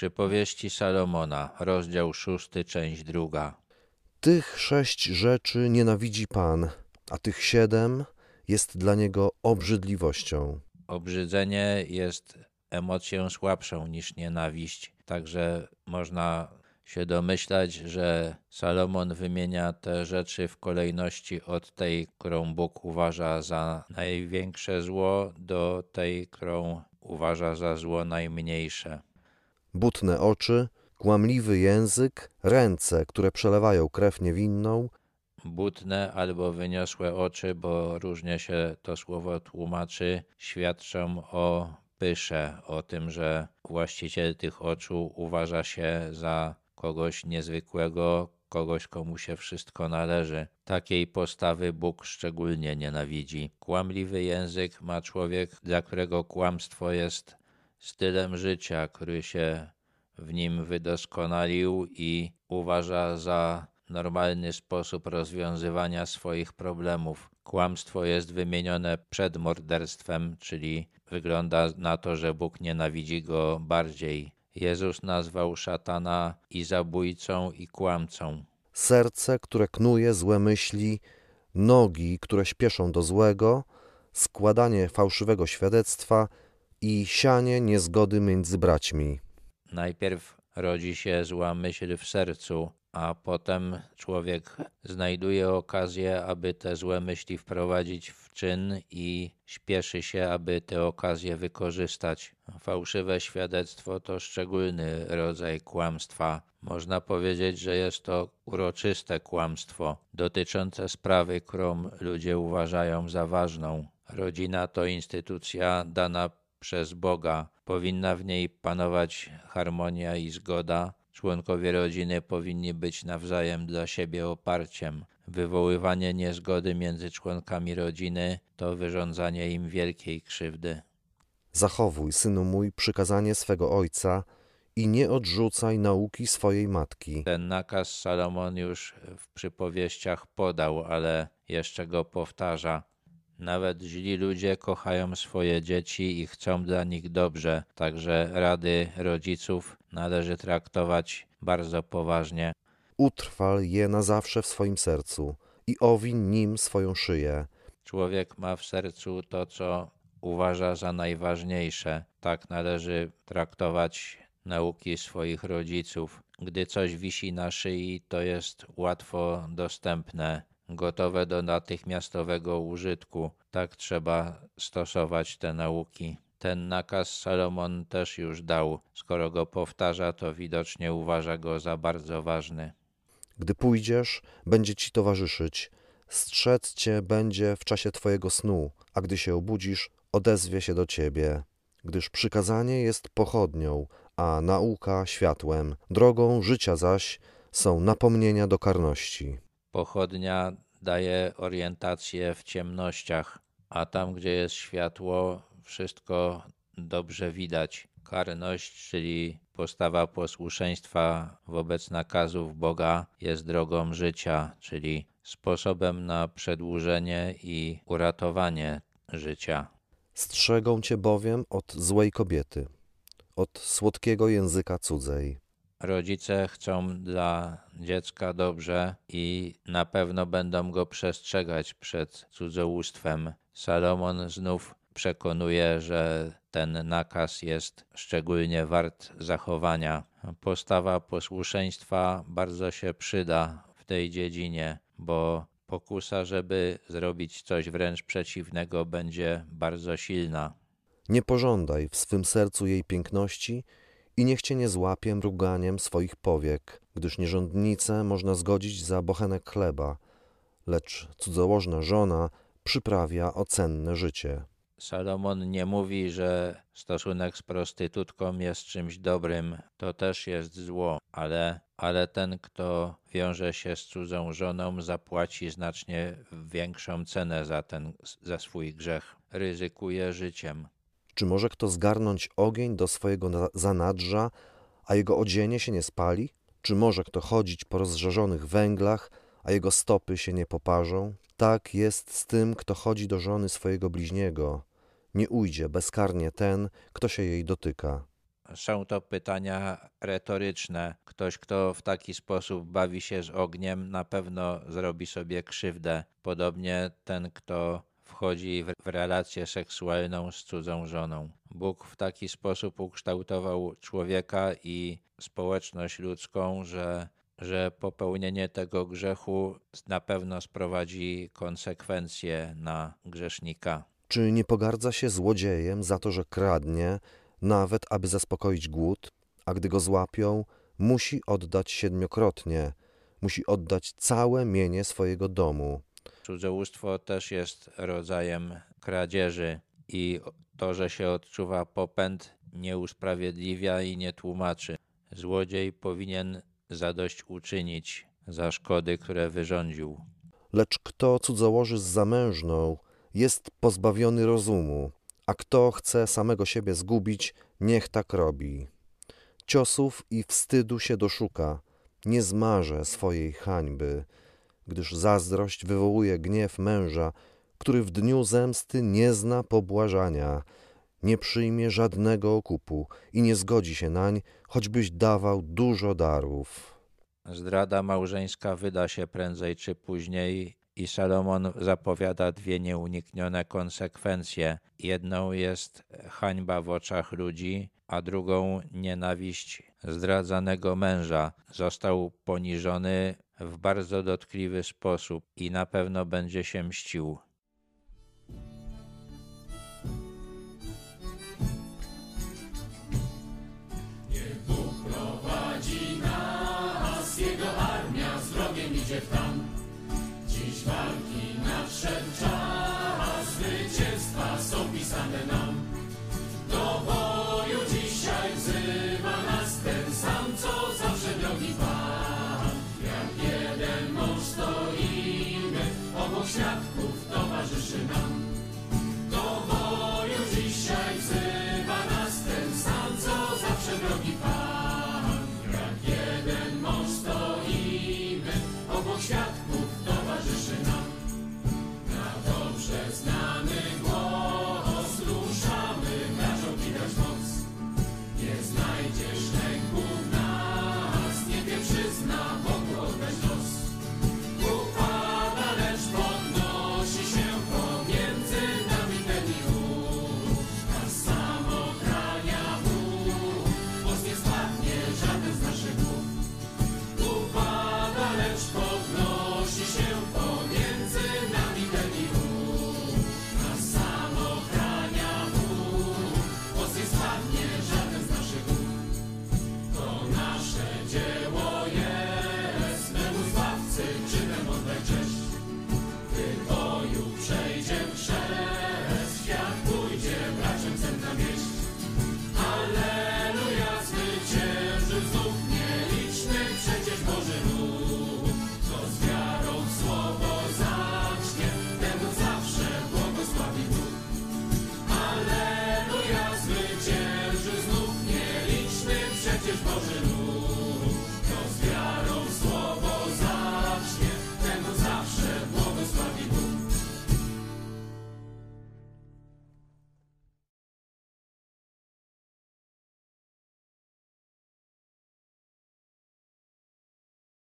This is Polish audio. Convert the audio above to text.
Przypowieści Salomona, rozdział szósty, część druga. Tych sześć rzeczy nienawidzi Pan, a tych siedem jest dla niego obrzydliwością. Obrzydzenie jest emocją słabszą niż nienawiść, także można się domyślać, że Salomon wymienia te rzeczy w kolejności od tej, którą Bóg uważa za największe zło, do tej, którą uważa za zło najmniejsze. Butne oczy, kłamliwy język, ręce, które przelewają krew niewinną, Butne albo wyniosłe oczy, bo różnie się to słowo tłumaczy, świadczą o pysze, o tym, że właściciel tych oczu uważa się za kogoś niezwykłego, kogoś, komu się wszystko należy. Takiej postawy Bóg szczególnie nienawidzi. Kłamliwy język ma człowiek, dla którego kłamstwo jest stylem życia, który się w nim wydoskonalił i uważa za normalny sposób rozwiązywania swoich problemów. Kłamstwo jest wymienione przed morderstwem, czyli wygląda na to, że Bóg nienawidzi go bardziej. Jezus nazwał szatana i zabójcą, i kłamcą. serce, które knuje złe myśli, nogi, które śpieszą do złego, składanie fałszywego świadectwa i sianie niezgody między braćmi. Najpierw rodzi się zła myśl w sercu, a potem człowiek znajduje okazję, aby te złe myśli wprowadzić w czyn i śpieszy się, aby te okazje wykorzystać. Fałszywe świadectwo to szczególny rodzaj kłamstwa. Można powiedzieć, że jest to uroczyste kłamstwo dotyczące sprawy, którą ludzie uważają za ważną. Rodzina to instytucja dana przez Boga. Powinna w niej panować harmonia i zgoda. Członkowie rodziny powinni być nawzajem dla siebie oparciem. Wywoływanie niezgody między członkami rodziny to wyrządzanie im wielkiej krzywdy. Zachowuj, synu mój, przykazanie swego ojca i nie odrzucaj nauki swojej matki. Ten nakaz Salomon już w przypowieściach podał, ale jeszcze go powtarza. Nawet źli ludzie kochają swoje dzieci i chcą dla nich dobrze, także rady rodziców należy traktować bardzo poważnie. Utrwal je na zawsze w swoim sercu i owiń nim swoją szyję. Człowiek ma w sercu to, co uważa za najważniejsze. Tak należy traktować nauki swoich rodziców. Gdy coś wisi na szyi, to jest łatwo dostępne, gotowe do natychmiastowego użytku. Tak trzeba stosować te nauki. Ten nakaz Salomon też już dał. Skoro go powtarza, to widocznie uważa go za bardzo ważny. Gdy pójdziesz, będzie ci towarzyszyć. Strzec cię będzie w czasie twojego snu, a gdy się obudzisz, odezwie się do ciebie. Gdyż przykazanie jest pochodnią, a nauka światłem. Drogą życia zaś są napomnienia do karności. Pochodnia daje orientację w ciemnościach, a tam, gdzie jest światło, wszystko dobrze widać. Karność, czyli postawa posłuszeństwa wobec nakazów Boga, jest drogą życia, czyli sposobem na przedłużenie i uratowanie życia. Strzegą cię bowiem od złej kobiety, od słodkiego języka cudzej. Rodzice chcą dla dziecka dobrze i na pewno będą go przestrzegać przed cudzołóstwem. Salomon znów przekonuje, że ten nakaz jest szczególnie wart zachowania. Postawa posłuszeństwa bardzo się przyda w tej dziedzinie, bo pokusa, żeby zrobić coś wręcz przeciwnego, będzie bardzo silna. Nie pożądaj w swym sercu jej piękności i niech cię nie złapie mruganiem swoich powiek, gdyż nierządnicę można zgodzić za bochenek chleba, lecz cudzołożna żona przyprawia o cenne życie. Salomon nie mówi, że stosunek z prostytutką jest czymś dobrym, to też jest zło, ale, ale ten, kto wiąże się z cudzą żoną, zapłaci znacznie większą cenę za, ten, za swój grzech. Ryzykuje życiem. Czy może kto zgarnąć ogień do swojego na- zanadrza, a jego odzienie się nie spali? Czy może kto chodzić po rozżarzonych węglach, a jego stopy się nie poparzą? Tak jest z tym, kto chodzi do żony swojego bliźniego. Nie ujdzie bezkarnie ten, kto się jej dotyka. są to pytania retoryczne. Ktoś, kto w taki sposób bawi się z ogniem, na pewno zrobi sobie krzywdę. Podobnie ten, kto wchodzi w relację seksualną z cudzą żoną. Bóg w taki sposób ukształtował człowieka i społeczność ludzką, że, że popełnienie tego grzechu na pewno sprowadzi konsekwencje na grzesznika. Czy nie pogardza się złodziejem za to, że kradnie, nawet aby zaspokoić głód, a gdy go złapią, musi oddać siedmiokrotnie, musi oddać całe mienie swojego domu. Cudzołóstwo też jest rodzajem kradzieży i to, że się odczuwa popęd, nie usprawiedliwia i nie tłumaczy. Złodziej powinien zadośćuczynić za szkody, które wyrządził. Lecz kto cudzołoży z zamężną, jest pozbawiony rozumu, a kto chce samego siebie zgubić, niech tak robi. Ciosów i wstydu się doszuka, nie zmarze swojej hańby, gdyż zazdrość wywołuje gniew męża, który w dniu zemsty nie zna pobłażania, nie przyjmie żadnego okupu i nie zgodzi się nań, choćbyś dawał dużo darów. Zdrada małżeńska wyda się prędzej czy później i Salomon zapowiada dwie nieuniknione konsekwencje. Jedną jest hańba w oczach ludzi, a drugą nienawiść zdradzanego męża. Został poniżony w bardzo dotkliwy sposób i na pewno będzie się mścił.